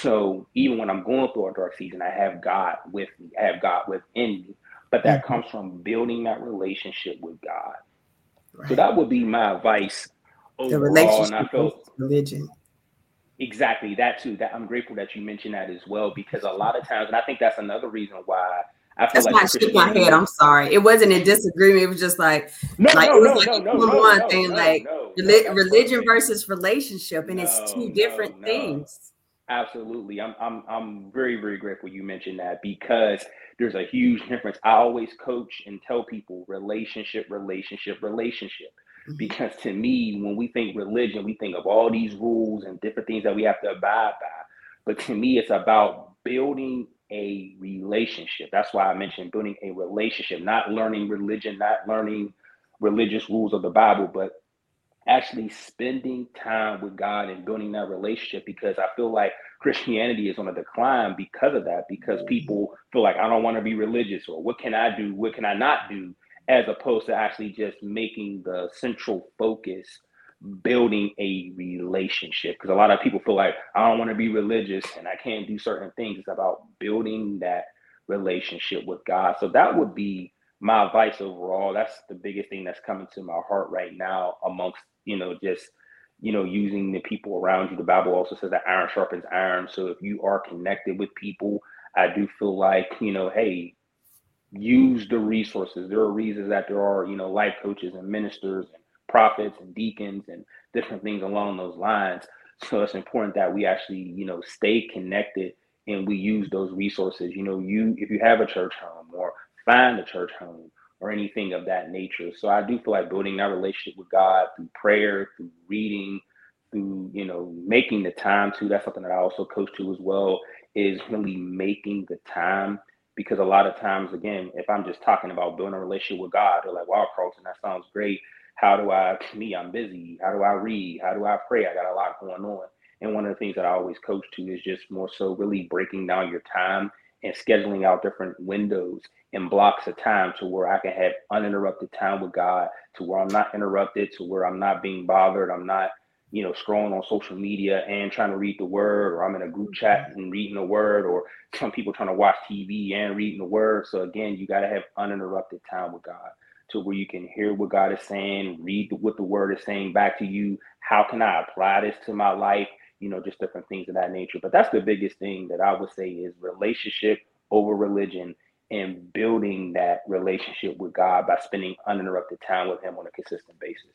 So even when I'm going through a dark season, I have God with me, I have God within me. But that mm-hmm. comes from building that relationship with God. Right. So that would be my advice overall. The relationship and I felt religion. Exactly that too. That I'm grateful that you mentioned that as well because a lot of times, and I think that's another reason why I feel That's like why I shook my head. I'm sorry. It wasn't a disagreement. It was just like, no, like no, it was no, like no, a no, one no, thing, no, like no, relig- religion versus relationship, and it's two different things. Absolutely. I'm I'm I'm very, very grateful you mentioned that because there's a huge difference. I always coach and tell people relationship, relationship, relationship. Mm-hmm. Because to me, when we think religion, we think of all these rules and different things that we have to abide by. But to me, it's about building a relationship. That's why I mentioned building a relationship, not learning religion, not learning religious rules of the Bible, but actually spending time with God and building that relationship because I feel like Christianity is on a decline because of that, because people feel like I don't want to be religious or what can I do? What can I not do? As opposed to actually just making the central focus building a relationship because a lot of people feel like I don't want to be religious and I can't do certain things. It's about building that relationship with God. So that would be my advice overall. That's the biggest thing that's coming to my heart right now amongst, you know, just, you know, using the people around you. The Bible also says that iron sharpens iron. So if you are connected with people, I do feel like, you know, hey, use the resources. There are reasons that there are, you know, life coaches and ministers and prophets and deacons and different things along those lines. So it's important that we actually, you know, stay connected and we use those resources. You know, you if you have a church home or find a church home or anything of that nature. So I do feel like building that relationship with God through prayer, through reading, through, you know, making the time to. That's something that I also coach to as well, is really making the time. Because a lot of times, again, if I'm just talking about building a relationship with God, they're like, wow, Carlton, that sounds great how do I, me, I'm busy. How do I read? How do I pray? I got a lot going on. And one of the things that I always coach to is just more so really breaking down your time and scheduling out different windows and blocks of time to where I can have uninterrupted time with God, to where I'm not interrupted, to where I'm not being bothered, I'm not you know, scrolling on social media and trying to read the word, or I'm in a group chat mm-hmm. and reading the word, or some people trying to watch TV and reading the word. So again, you got to have uninterrupted time with God to where you can hear what God is saying, read what the word is saying back to you. How can I apply this to my life? You know, just different things of that nature. But that's the biggest thing that I would say is relationship over religion and building that relationship with God by spending uninterrupted time with Him on a consistent basis.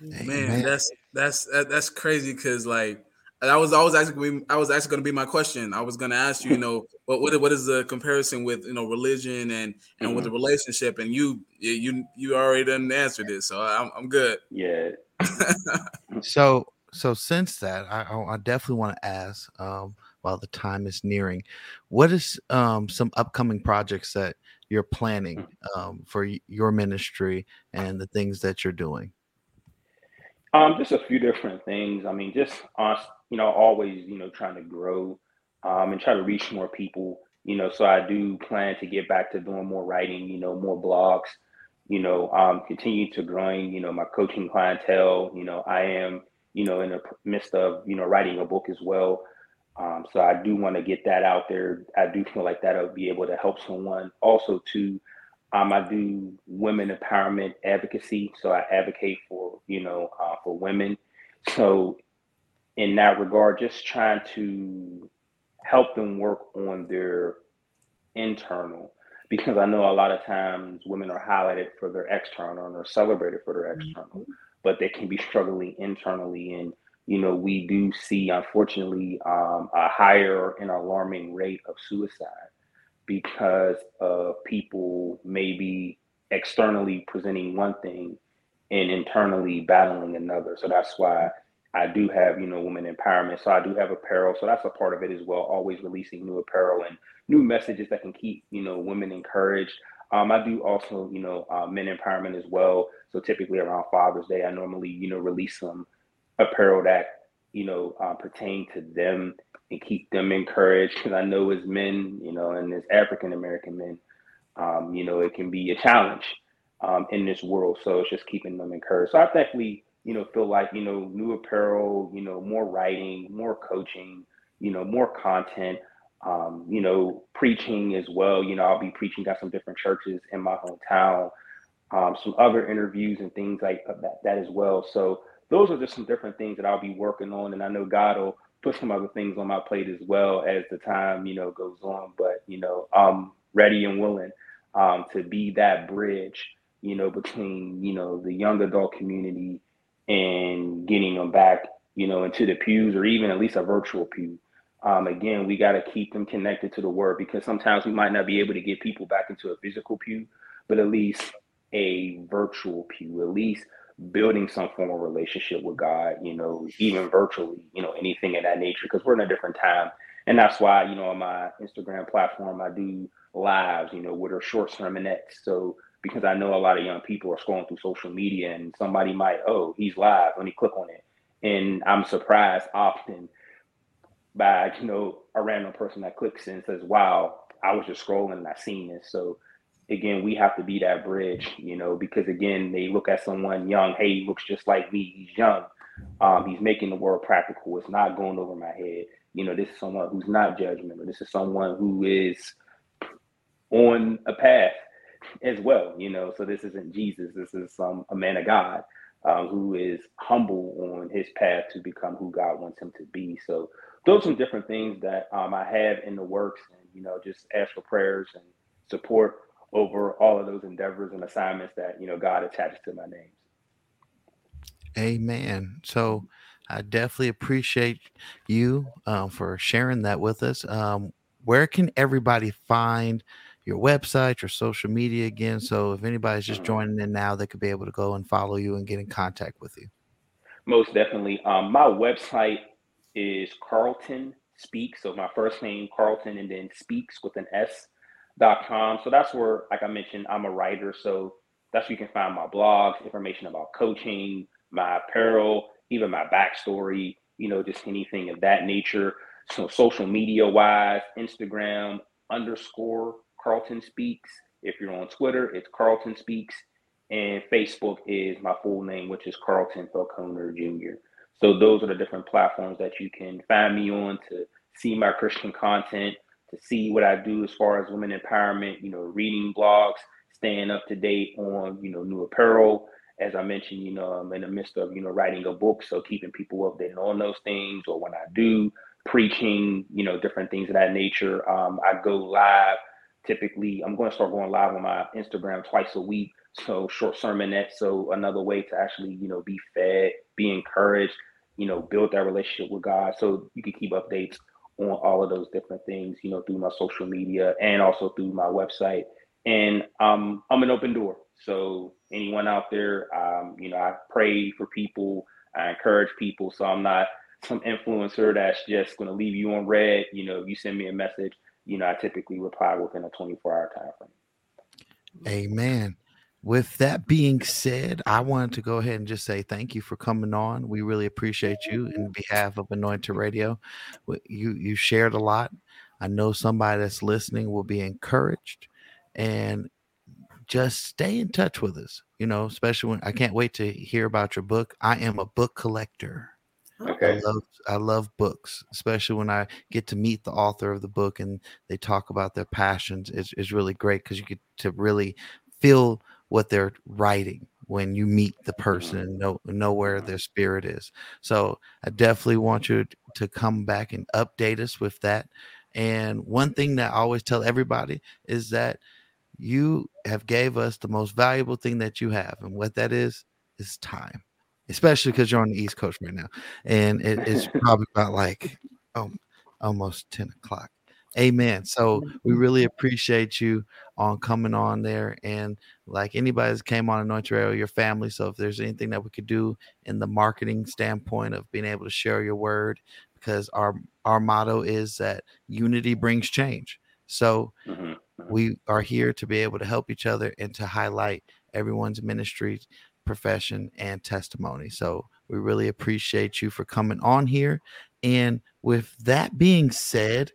Man, that's that's that's crazy because like that was always actually I was actually going to be my question. I was going to ask you, you know, what what what is the comparison with you know religion and and mm-hmm. with the relationship? And you you you already done answered this, so I'm I'm good. Yeah. so so since that, I I definitely want to ask. Um, while the time is nearing, what is um some upcoming projects that you're planning mm. um, for your ministry and the things that you're doing? Um, just a few different things. I mean, just us, you know, always, you know, trying to grow um, and try to reach more people. You know, so I do plan to get back to doing more writing. You know, more blogs. You know, um, continue to growing. You know, my coaching clientele. You know, I am, you know, in the midst of, you know, writing a book as well. Um, so I do want to get that out there. I do feel like that'll be able to help someone. Also, to um, I do women empowerment advocacy, so I advocate for you know uh, for women. So in that regard, just trying to help them work on their internal, because I know a lot of times women are highlighted for their external and are celebrated for their external, mm-hmm. but they can be struggling internally. And you know, we do see unfortunately um, a higher and alarming rate of suicide because of people maybe externally presenting one thing and internally battling another. So that's why I do have, you know, women empowerment. So I do have apparel. So that's a part of it as well. Always releasing new apparel and new messages that can keep, you know, women encouraged. Um, I do also, you know, uh, men empowerment as well. So typically around Father's Day, I normally, you know, release some apparel that, you know, uh, pertain to them and keep them encouraged because I know as men, you know, and as African American men, um, you know, it can be a challenge um, in this world. So it's just keeping them encouraged. So I definitely, you know, feel like, you know, new apparel, you know, more writing, more coaching, you know, more content, um, you know, preaching as well. You know, I'll be preaching at some different churches in my hometown, um, some other interviews and things like that, that as well. So those are just some different things that I'll be working on. And I know God will put some other things on my plate as well as the time you know goes on but you know i'm ready and willing um, to be that bridge you know between you know the young adult community and getting them back you know into the pews or even at least a virtual pew um, again we got to keep them connected to the word because sometimes we might not be able to get people back into a physical pew but at least a virtual pew at least building some form of relationship with God, you know, even virtually, you know, anything of that nature, because we're in a different time. And that's why, you know, on my Instagram platform, I do lives, you know, with our short sermonettes. So because I know a lot of young people are scrolling through social media and somebody might, oh, he's live, let me click on it. And I'm surprised often by, you know, a random person that clicks and says, wow, I was just scrolling and I seen this. So again, we have to be that bridge, you know, because again, they look at someone young, hey, he looks just like me, he's young. Um, he's making the world practical. It's not going over my head. You know, this is someone who's not judgmental. This is someone who is on a path as well, you know. So this isn't Jesus. This is some a man of God um, who is humble on his path to become who God wants him to be. So those are some different things that um, I have in the works, and you know, just ask for prayers and support over all of those endeavors and assignments that you know God attaches to my name. Amen. So I definitely appreciate you uh, for sharing that with us. Um, where can everybody find your website, your social media again? So if anybody's just mm-hmm. joining in now, they could be able to go and follow you and get in contact with you. Most definitely. Um, my website is Carlton Speaks. So my first name, Carlton, and then Speaks with an S dot com. So that's where, like I mentioned, I'm a writer. So that's where you can find my blogs, information about coaching, my apparel, even my backstory, you know, just anything of that nature. So social media wise, Instagram underscore Carlton Speaks. If you're on Twitter, it's Carlton Speaks. and Facebook is my full name, which is Carlton Falconer Jr. So those are the different platforms that you can find me on to see my Christian content, to see what I do as far as women empowerment, you know, reading blogs, staying up to date on, you know, new apparel. As I mentioned, you know, I'm in the midst of, you know, writing a book. So keeping people updated on those things or when I do preaching, you know, different things of that nature. Um, I go live typically, I'm going to start going live on my Instagram twice a week. So short sermonette. So another way to actually, you know, be fed, be encouraged, you know, build that relationship with God. So you can keep updates on all of those different things, you know, through my social media and also through my website. And um, I'm an open door. So anyone out there, um, you know, I pray for people, I encourage people. So I'm not some influencer that's just going to leave you on red. You know, you send me a message, you know, I typically reply within a 24 hour time frame. Amen. With that being said, I wanted to go ahead and just say thank you for coming on. We really appreciate you in behalf of Anointed Radio. You you shared a lot. I know somebody that's listening will be encouraged and just stay in touch with us. You know, especially when I can't wait to hear about your book. I am a book collector. Okay. I love I love books, especially when I get to meet the author of the book and they talk about their passions. It's, it's really great because you get to really feel what they're writing when you meet the person mm-hmm. and know know where mm-hmm. their spirit is. So I definitely want you to come back and update us with that. And one thing that I always tell everybody is that you have gave us the most valuable thing that you have, and what that is is time. Especially because you're on the East Coast right now, and it, it's probably about like oh, almost ten o'clock. Amen. So we mm-hmm. really appreciate you on coming on there. And like anybody that came on Anointed Radio, your family. So if there's anything that we could do in the marketing standpoint of being able to share your word, because our our motto is that unity brings change. So Mhm. we are here to be able to help each other and to highlight everyone's ministry, profession, and testimony. So we really appreciate you for coming on here. And with that being said,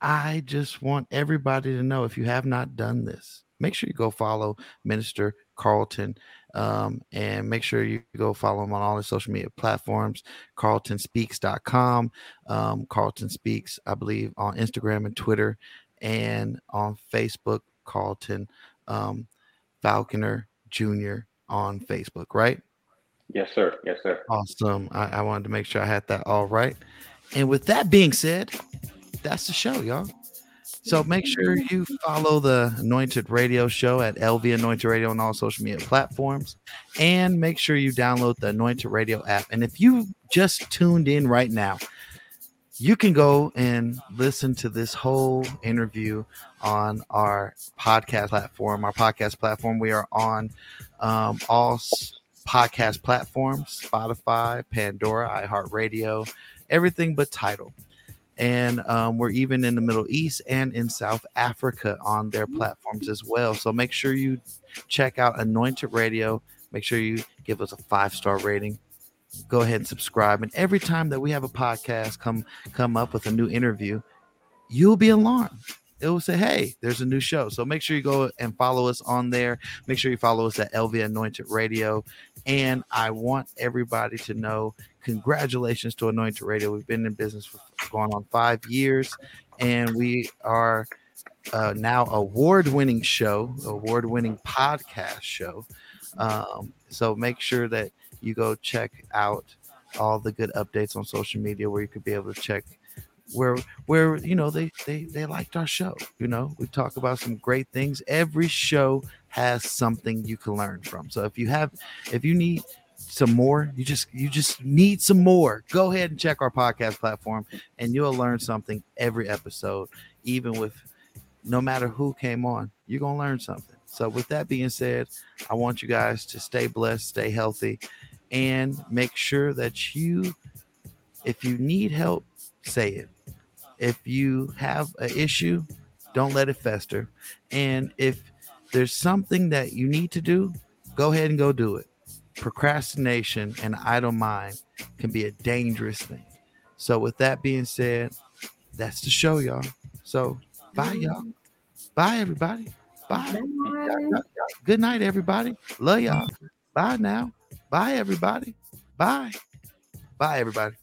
I just want everybody to know if you have not done this, make sure you go follow Minister Carlton um, and make sure you go follow him on all his social media platforms carltonspeaks.com um, carlton speaks i believe on instagram and twitter and on facebook carlton um, falconer jr on facebook right Yes, sir. Yes, sir. Awesome. I, I wanted to make sure I had that all right. And with that being said, that's the show, y'all. So make sure you follow the Anointed Radio Show at LV Anointed Radio on all social media platforms. And make sure you download the Anointed Radio app. And if you just tuned in right now, you can go and listen to this whole interview on our podcast platform. Our podcast platform, we are on um, all podcast platforms Spotify, Pandora, iHeartRadio, everything but Tidal. And um, we're even in the Middle East and in South Africa on their platforms as well. So make sure you check out Anointed Radio. Make sure you give us a five star rating. Go ahead and subscribe. And every time that we have a podcast come come up with a new interview, you'll be alarmed. It will say, "Hey, there's a new show." So make sure you go and follow us on there. Make sure you follow us at LV Anointed Radio. And I want everybody to know congratulations to Anointed Radio. We've been in business for going on five years, and we are uh, now award-winning show, award-winning podcast show. Um, so make sure that you go check out all the good updates on social media where you could be able to check where where you know they they they liked our show you know? We talk about some great things. Every show has something you can learn from. So if you have if you need some more you just you just need some more. Go ahead and check our podcast platform and you'll learn something every episode even with no matter who came on you're gonna learn something. So with that being said i want you guys to stay blessed stay healthy and make sure that you if you need help say it if you have an issue don't let it fester and if there's something that you need to do go ahead and go do it procrastination and idle mind can be a dangerous thing so with that being said that's the show y'all so bye y'all bye everybody Bye. Bye. Good night, everybody. Love y'all. Bye now. Bye, everybody. Bye. Bye, everybody.